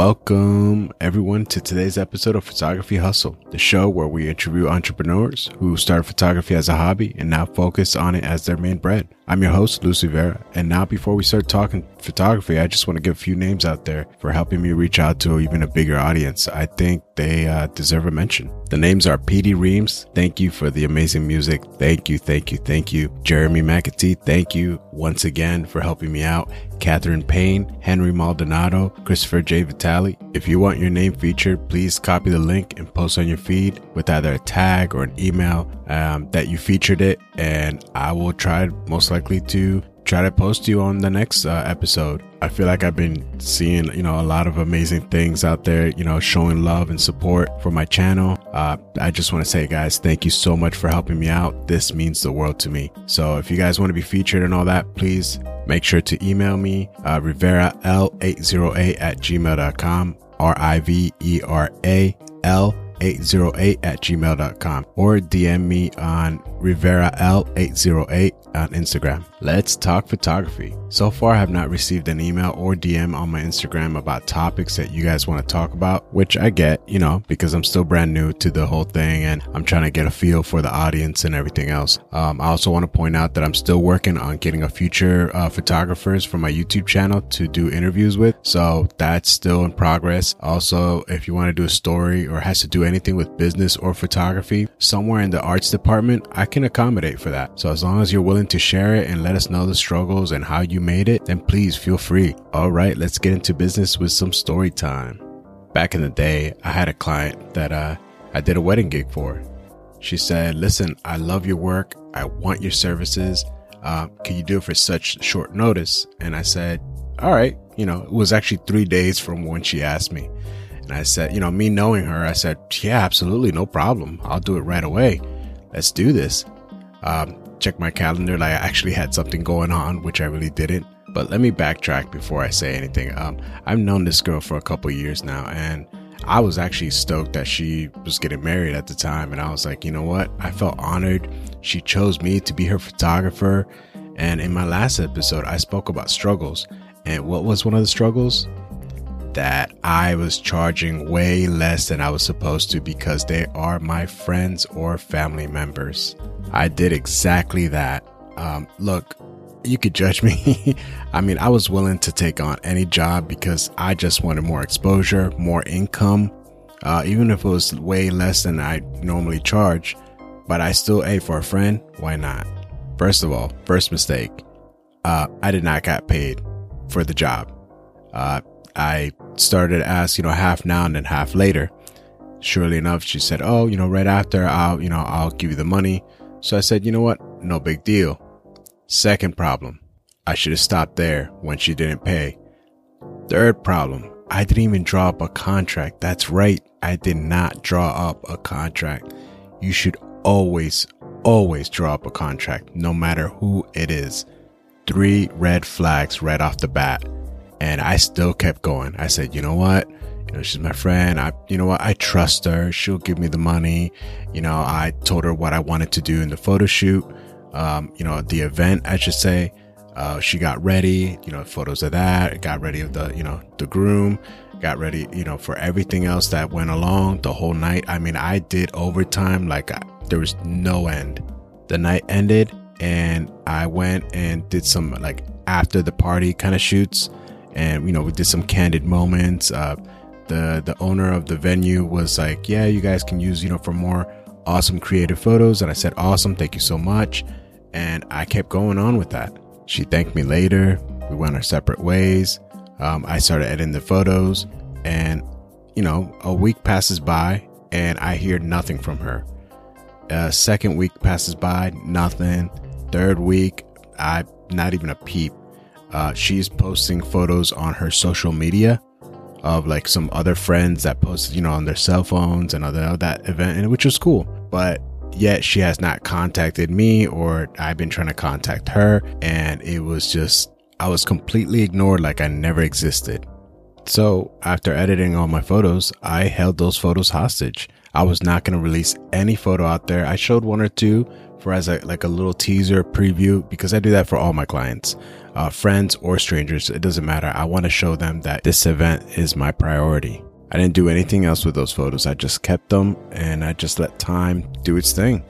Welcome, everyone, to today's episode of Photography Hustle, the show where we interview entrepreneurs who started photography as a hobby and now focus on it as their main bread. I'm your host, Luis Rivera. And now, before we start talking photography, I just want to give a few names out there for helping me reach out to even a bigger audience. I think they uh, deserve a mention. The names are PD Reams. Thank you for the amazing music. Thank you, thank you, thank you. Jeremy McAtee, thank you once again for helping me out. Catherine Payne, Henry Maldonado, Christopher J. Vitale. If you want your name featured, please copy the link and post on your feed with either a tag or an email um, that you featured it, and I will try most likely to try to post you on the next uh, episode. I feel like I've been seeing, you know, a lot of amazing things out there, you know, showing love and support for my channel. Uh, I just want to say, guys, thank you so much for helping me out. This means the world to me. So if you guys want to be featured and all that, please make sure to email me, uh, Rivera L808 at gmail.com, R I V E R A L 808 at gmail.com or DM me on Rivera L808 on Instagram. Let's talk photography. So far, I have not received an email or DM on my Instagram about topics that you guys want to talk about, which I get, you know, because I'm still brand new to the whole thing and I'm trying to get a feel for the audience and everything else. Um, I also want to point out that I'm still working on getting a future uh, photographers for my YouTube channel to do interviews with. So that's still in progress. Also, if you want to do a story or has to do anything with business or photography, somewhere in the arts department, I can accommodate for that. So as long as you're willing to share it and let us know the struggles and how you made it, then please feel free. All right, let's get into business with some story time. Back in the day, I had a client that uh, I did a wedding gig for. She said, Listen, I love your work. I want your services. Uh, can you do it for such short notice? And I said, All right. You know, it was actually three days from when she asked me. And I said, You know, me knowing her, I said, Yeah, absolutely. No problem. I'll do it right away. Let's do this. Um, check my calendar. Like I actually had something going on, which I really didn't. But let me backtrack before I say anything. Um, I've known this girl for a couple years now, and I was actually stoked that she was getting married at the time. And I was like, you know what? I felt honored. She chose me to be her photographer. And in my last episode, I spoke about struggles. And what was one of the struggles? That I was charging way less than I was supposed to because they are my friends or family members. I did exactly that. Um, look, you could judge me. I mean, I was willing to take on any job because I just wanted more exposure, more income, uh, even if it was way less than I normally charge. But I still, hey, for a friend, why not? First of all, first mistake, uh, I did not get paid for the job. Uh, I started as, you know, half now and then half later. Surely enough, she said, Oh, you know, right after I'll, you know, I'll give you the money. So I said, you know what? No big deal. Second problem. I should have stopped there when she didn't pay. Third problem. I didn't even draw up a contract. That's right. I did not draw up a contract. You should always, always draw up a contract, no matter who it is. Three red flags right off the bat. And I still kept going. I said, you know what? You know, she's my friend. I, you know what? I trust her. She'll give me the money. You know, I told her what I wanted to do in the photo shoot. Um, you know, the event, I should say. Uh, she got ready, you know, photos of that, got ready of the, you know, the groom, got ready, you know, for everything else that went along the whole night. I mean, I did overtime like I, there was no end. The night ended and I went and did some like after the party kind of shoots and you know we did some candid moments. Uh, the the owner of the venue was like yeah you guys can use you know for more awesome creative photos. And i said awesome thank you so much. And i kept going on with that. She thanked me later. We went our separate ways. Um, i started editing the photos. And you know a week passes by and i hear nothing from her. Uh, second week passes by nothing. Third week i not even a peep uh, she's posting photos on her social media of like some other friends that posted, you know, on their cell phones and other that event, and which was cool. But yet she has not contacted me, or I've been trying to contact her, and it was just I was completely ignored, like I never existed. So after editing all my photos, I held those photos hostage. I was not going to release any photo out there. I showed one or two for as a like a little teaser preview because I do that for all my clients, uh, friends or strangers. It doesn't matter. I want to show them that this event is my priority. I didn't do anything else with those photos. I just kept them and I just let time do its thing.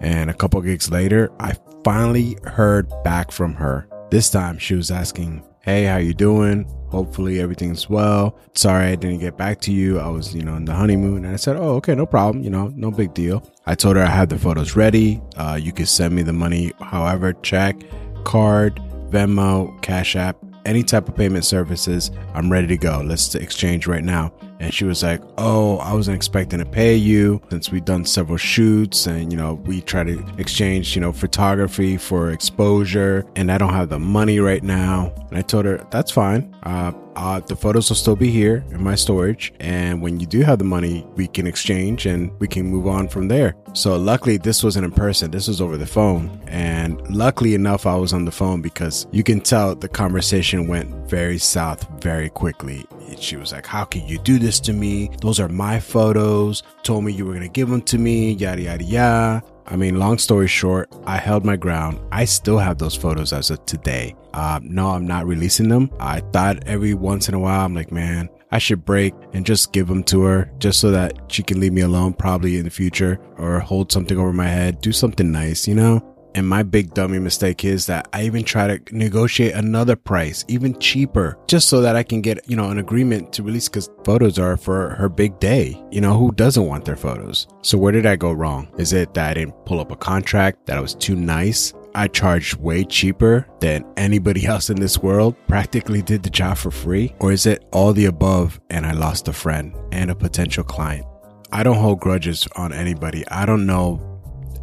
And a couple gigs later, I finally heard back from her. This time she was asking, "Hey, how you doing? Hopefully everything's well. Sorry I didn't get back to you. I was, you know, in the honeymoon." And I said, "Oh, okay, no problem. You know, no big deal." I told her I had the photos ready. Uh, you could send me the money, however, check, card, Venmo, Cash App, any type of payment services. I'm ready to go. Let's exchange right now. And she was like, Oh, I wasn't expecting to pay you since we've done several shoots and, you know, we try to exchange, you know, photography for exposure and I don't have the money right now. And I told her, That's fine. Uh, uh, the photos will still be here in my storage. And when you do have the money, we can exchange and we can move on from there. So, luckily, this wasn't in person, this was over the phone. And luckily enough, I was on the phone because you can tell the conversation went very south very quickly. She was like, How can you do this to me? Those are my photos. Told me you were going to give them to me, yada, yada, yada. I mean, long story short, I held my ground. I still have those photos as of today. Uh, no, I'm not releasing them. I thought every once in a while, I'm like, man, I should break and just give them to her just so that she can leave me alone probably in the future or hold something over my head, do something nice, you know? And my big dummy mistake is that I even try to negotiate another price, even cheaper, just so that I can get, you know, an agreement to release because photos are for her big day. You know, who doesn't want their photos? So where did I go wrong? Is it that I didn't pull up a contract, that I was too nice? I charged way cheaper than anybody else in this world, practically did the job for free? Or is it all the above and I lost a friend and a potential client? I don't hold grudges on anybody. I don't know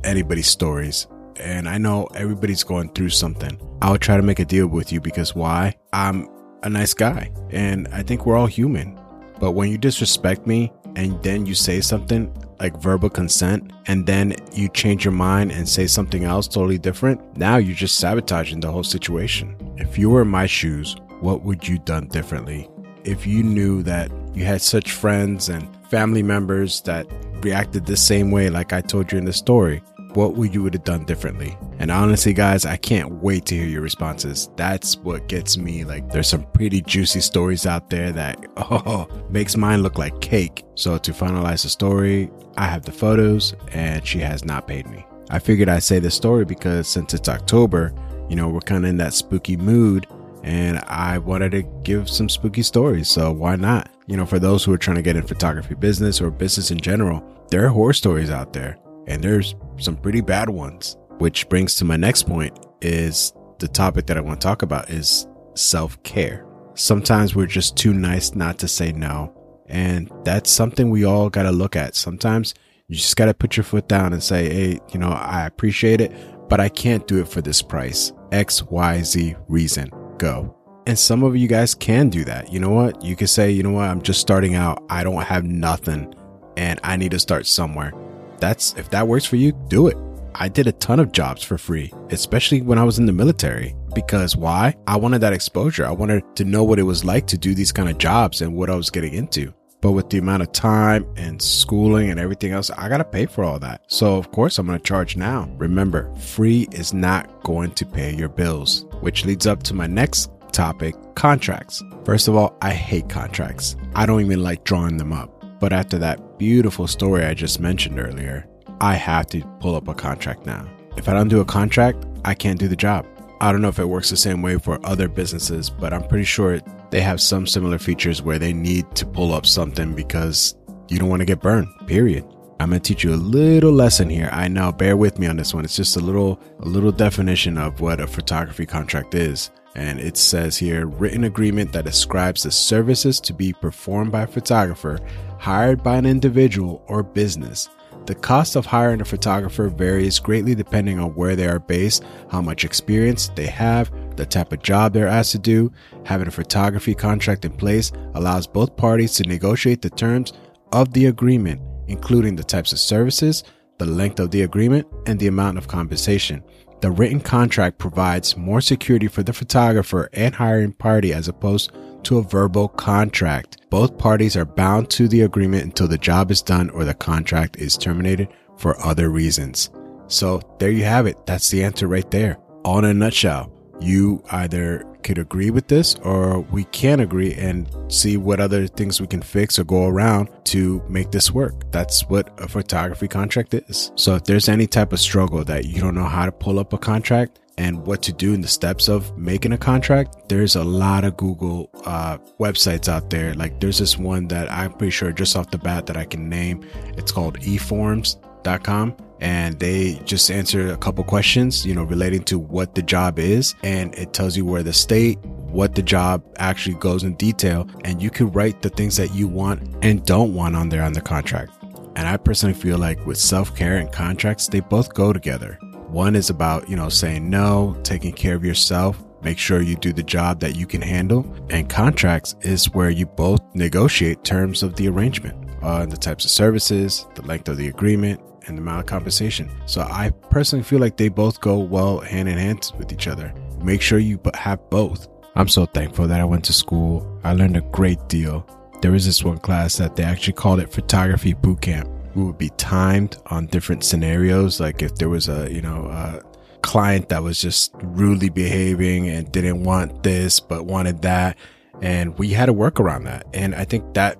anybody's stories and I know everybody's going through something. I'll try to make a deal with you because why? I'm a nice guy and I think we're all human. But when you disrespect me and then you say something like verbal consent and then you change your mind and say something else totally different, now you're just sabotaging the whole situation. If you were in my shoes, what would you done differently? If you knew that you had such friends and family members that reacted the same way like I told you in the story, what would you would have done differently? And honestly, guys, I can't wait to hear your responses. That's what gets me. Like, there's some pretty juicy stories out there that oh makes mine look like cake. So to finalize the story, I have the photos, and she has not paid me. I figured I'd say the story because since it's October, you know, we're kind of in that spooky mood and I wanted to give some spooky stories. So why not? You know, for those who are trying to get in photography business or business in general, there are horror stories out there and there's some pretty bad ones. Which brings to my next point is the topic that I want to talk about is self-care. Sometimes we're just too nice not to say no, and that's something we all got to look at. Sometimes you just got to put your foot down and say, "Hey, you know, I appreciate it, but I can't do it for this price. XYZ reason. Go." And some of you guys can do that. You know what? You can say, "You know what? I'm just starting out. I don't have nothing and I need to start somewhere." That's if that works for you, do it. I did a ton of jobs for free, especially when I was in the military. Because why? I wanted that exposure. I wanted to know what it was like to do these kind of jobs and what I was getting into. But with the amount of time and schooling and everything else, I got to pay for all that. So, of course, I'm to charge now. Remember, free is not going to pay your bills, which leads up to my next topic contracts. First of all, I hate contracts. I don't even like drawing them up. But after that beautiful story I just mentioned earlier, I have to pull up a contract now. If I don't do a contract, I can't do the job. I don't know if it works the same way for other businesses, but I'm pretty sure they have some similar features where they need to pull up something because you don't want to get burned, period. I'm going to teach you a little lesson here. I know, bear with me on this one. It's just a little a little definition of what a photography contract is. And it says here written agreement that describes the services to be performed by a photographer hired by an individual or business. The cost of hiring a photographer varies greatly depending on where they are based, how much experience they have, the type of job they're asked to do. Having a photography contract in place allows both parties to negotiate the terms of the agreement, including the types of services, the length of the agreement, and the amount of compensation. The written contract provides more security for the photographer and hiring party as opposed to a verbal contract. Both parties are bound to the agreement until the job is done or the contract is terminated for other reasons. So there you have it. That's the answer right there. All in a nutshell. You either could agree with this or we can agree and see what other things we can fix or go around to make this work. That's what a photography contract is. So if there's any type of struggle that you don't know how to pull up a contract, and what to do in the steps of making a contract, there's a lot of Google uh, websites out there. Like there's this one that I'm pretty sure just off the bat that I can name. It's called eforms.com and they just answer a couple questions, you know, relating to what the job is. And it tells you where the state, what the job actually goes in detail. And you can write the things that you want and don't want on there on the contract. And I personally feel like with self care and contracts, they both go together. One is about, you know, saying no, taking care of yourself, make sure you do the job that you can handle. And contracts is where you both negotiate terms of the arrangement, uh, the types of services, the length of the agreement, and the amount of compensation. So I personally feel like they both go well hand in hand with each other. Make sure you have both. I'm so thankful that I went to school. I learned a great deal. There was this one class that they actually called it photography boot camp. We would be timed on different scenarios. Like if there was a, you know, a client that was just rudely behaving and didn't want this, but wanted that. And we had to work around that. And I think that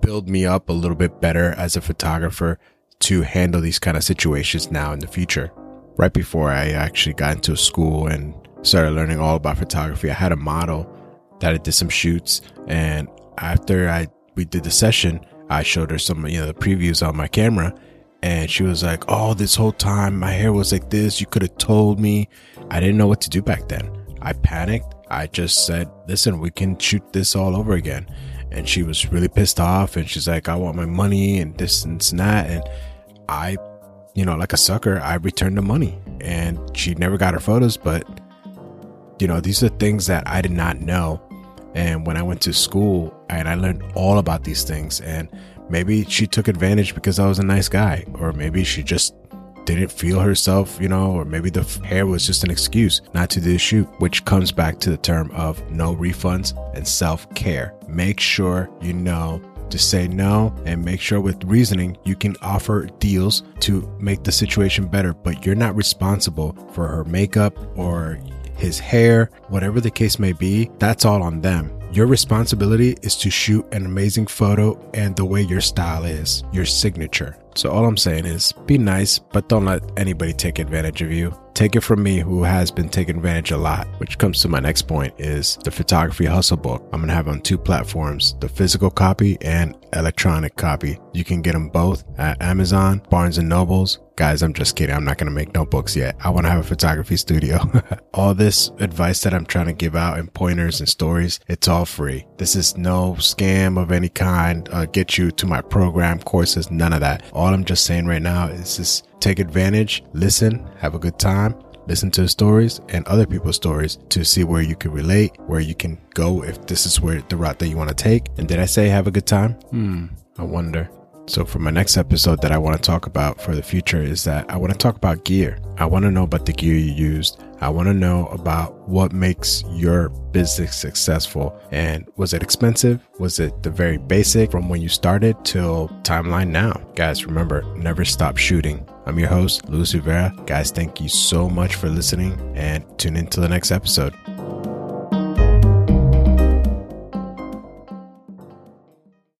built me up a little bit better as a photographer to handle these kind of situations now in the future. Right before I actually got into school and started learning all about photography, I had a model that I did some shoots. And after I we did the session, I showed her some you know the previews on my camera, and she was like, "Oh, this whole time my hair was like this. You could have told me." I didn't know what to do back then. I panicked. I just said, "Listen, we can shoot this all over again." And she was really pissed off, and she's like, "I want my money and this and that." And I, you know, like a sucker, I returned the money and she never got her photos. But, you know, these are things that I did not know. And when I went to school and I learned all about these things, and maybe she took advantage because I was a nice guy, or maybe she just didn't feel herself, you know, or maybe the hair was just an excuse not to do the shoot, which comes back to the term of no refunds and self care. Make sure you know to say no and make sure with reasoning you can offer deals to make the situation better, but you're not responsible for her makeup or his hair, whatever the case may be. That's all on them. Your responsibility is to shoot an amazing photo and the way your style is, your signature. So all I'm saying is be nice, but don't let anybody take advantage of you. Take it from me who has been taken advantage a lot, which comes to my next point is the photography hustle book. I'm to have on two platforms, the physical copy and electronic copy. You can get them both at Amazon, Barnes and Nobles, Guys, I'm just kidding. I'm not going to make notebooks yet. I want to have a photography studio. all this advice that I'm trying to give out and pointers and stories, it's all free. This is no scam of any kind. Uh, get you to my program, courses, none of that. All I'm just saying right now is just take advantage, listen, have a good time, listen to stories and other people's stories to see where you can relate, where you can go if this is where the route that you want to take. And did I say have a good time? Hmm, I wonder. So, for my next episode that I want to talk about for the future is that I want to talk about gear. I want to know about the gear you used. I want to know about what makes your business successful. And was it expensive? Was it the very basic from when you started till timeline now? Guys, remember, never stop shooting. I'm your host, Luis Rivera. Guys, thank you so much for listening and tune in to the next episode.